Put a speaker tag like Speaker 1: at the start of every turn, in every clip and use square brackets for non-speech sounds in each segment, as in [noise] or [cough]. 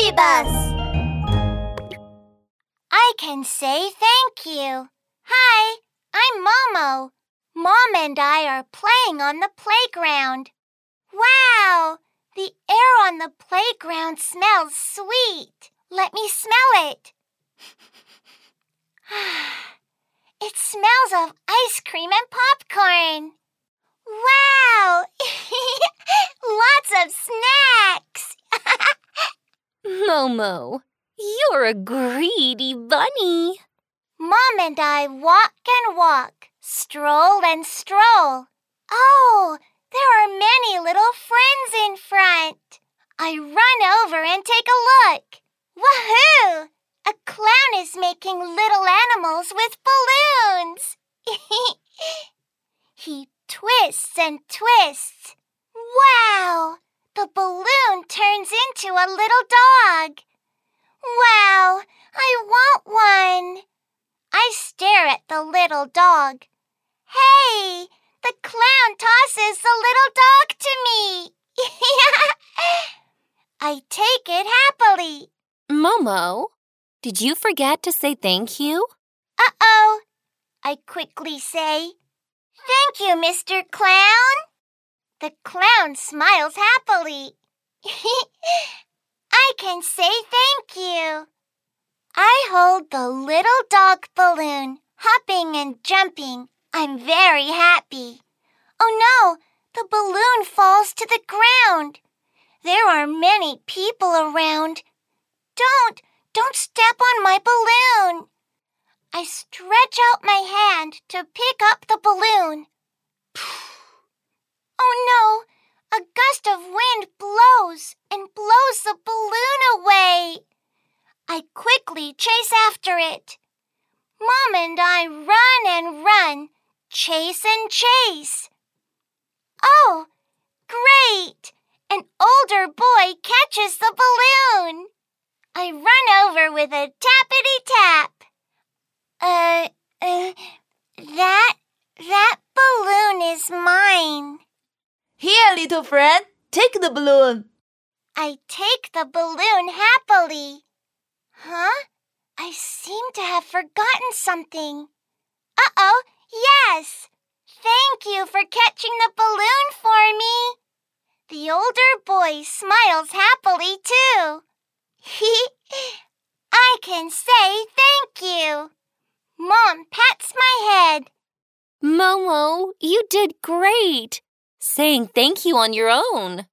Speaker 1: Baby Bus. I can say thank you. Hi, I'm Momo. Mom and I are playing on the playground. Wow, the air on the playground smells sweet. Let me smell it. [sighs] it smells of ice cream and popcorn. Wow! [laughs]
Speaker 2: Momo, you're a greedy bunny.
Speaker 1: Mom and I walk and walk, stroll and stroll. Oh, there are many little friends in front. I run over and take a look. Woohoo! A clown is making little animals with balloons. [laughs] he twists and twists. Wow! The balloon turns into a little dog. Wow! I want one. I stare at the little dog. Hey! The clown tosses the little dog to me. [laughs] I take it happily.
Speaker 2: Momo, did you forget to say thank you?
Speaker 1: Uh oh. I quickly say, Thank you, Mr. Clown. The clown smiles happily. [laughs] I can say thank you. I hold the little dog balloon, hopping and jumping. I'm very happy. Oh no, the balloon falls to the ground. There are many people around. Don't, don't step on my balloon. I stretch out my hand to pick up the balloon. Oh no! A gust of wind blows and blows the balloon away. I quickly chase after it. Mom and I run and run, chase and chase. Oh, great! An older boy catches the balloon. I run over with a tappity tap. Uh, uh, that, that balloon is mine.
Speaker 3: Here, little friend, take the balloon.
Speaker 1: I take the balloon happily. Huh? I seem to have forgotten something. Uh oh, yes! Thank you for catching the balloon for me. The older boy smiles happily too. He [laughs] I can say thank you. Mom pats my head.
Speaker 2: Momo, you did great. Saying thank you on your own. [laughs]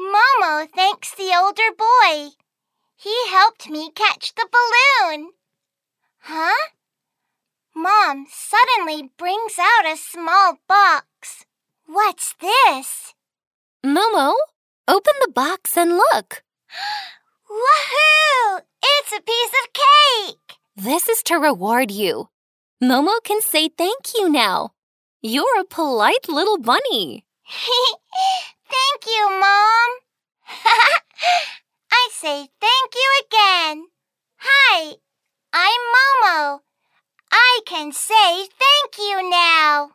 Speaker 1: Momo thanks the older boy. He helped me catch the balloon. Huh? Mom suddenly brings out a small box. What's this?
Speaker 2: Momo, open the box and look. [gasps]
Speaker 1: Woohoo! It's a piece of cake!
Speaker 2: This is to reward you. Momo can say thank you now. You're a polite little bunny. [laughs]
Speaker 1: thank you, Mom. [laughs] I say thank you again. Hi, I'm Momo. I can say thank you now.